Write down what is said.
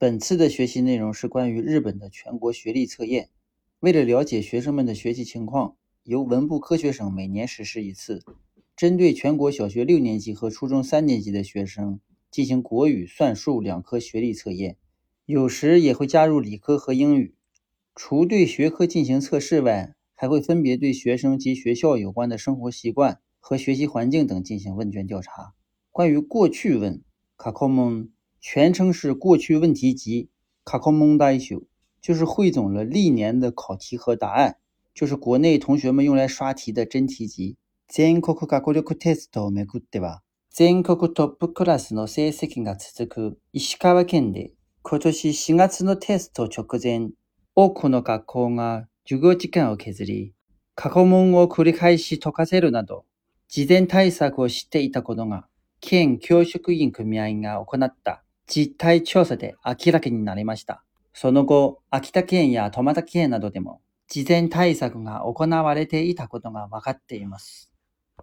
本次的学习内容是关于日本的全国学历测验。为了了解学生们的学习情况，由文部科学省每年实施一次，针对全国小学六年级和初中三年级的学生进行国语、算术两科学历测验，有时也会加入理科和英语。除对学科进行测试外，还会分别对学生及学校有关的生活习惯和学习环境等进行问卷调查。关于过去问，卡コ蒙。全称是过去问题集《卡コモンダシ就是汇总了历年的考题和答案，就是国内同学们用来刷题的真题集。全国テストをめぐっては、全国トップクラスの成績が続く石川県で、今年4月のテスト直前、多くの学校が授業時間を削り、過去問を繰り返し解かせるなど、事前対策をしていたことが県教職員組合が行った。実態調査で明らかになりました。その後、秋田県や苫田県などでも事前対策が行われていたことが分かっています。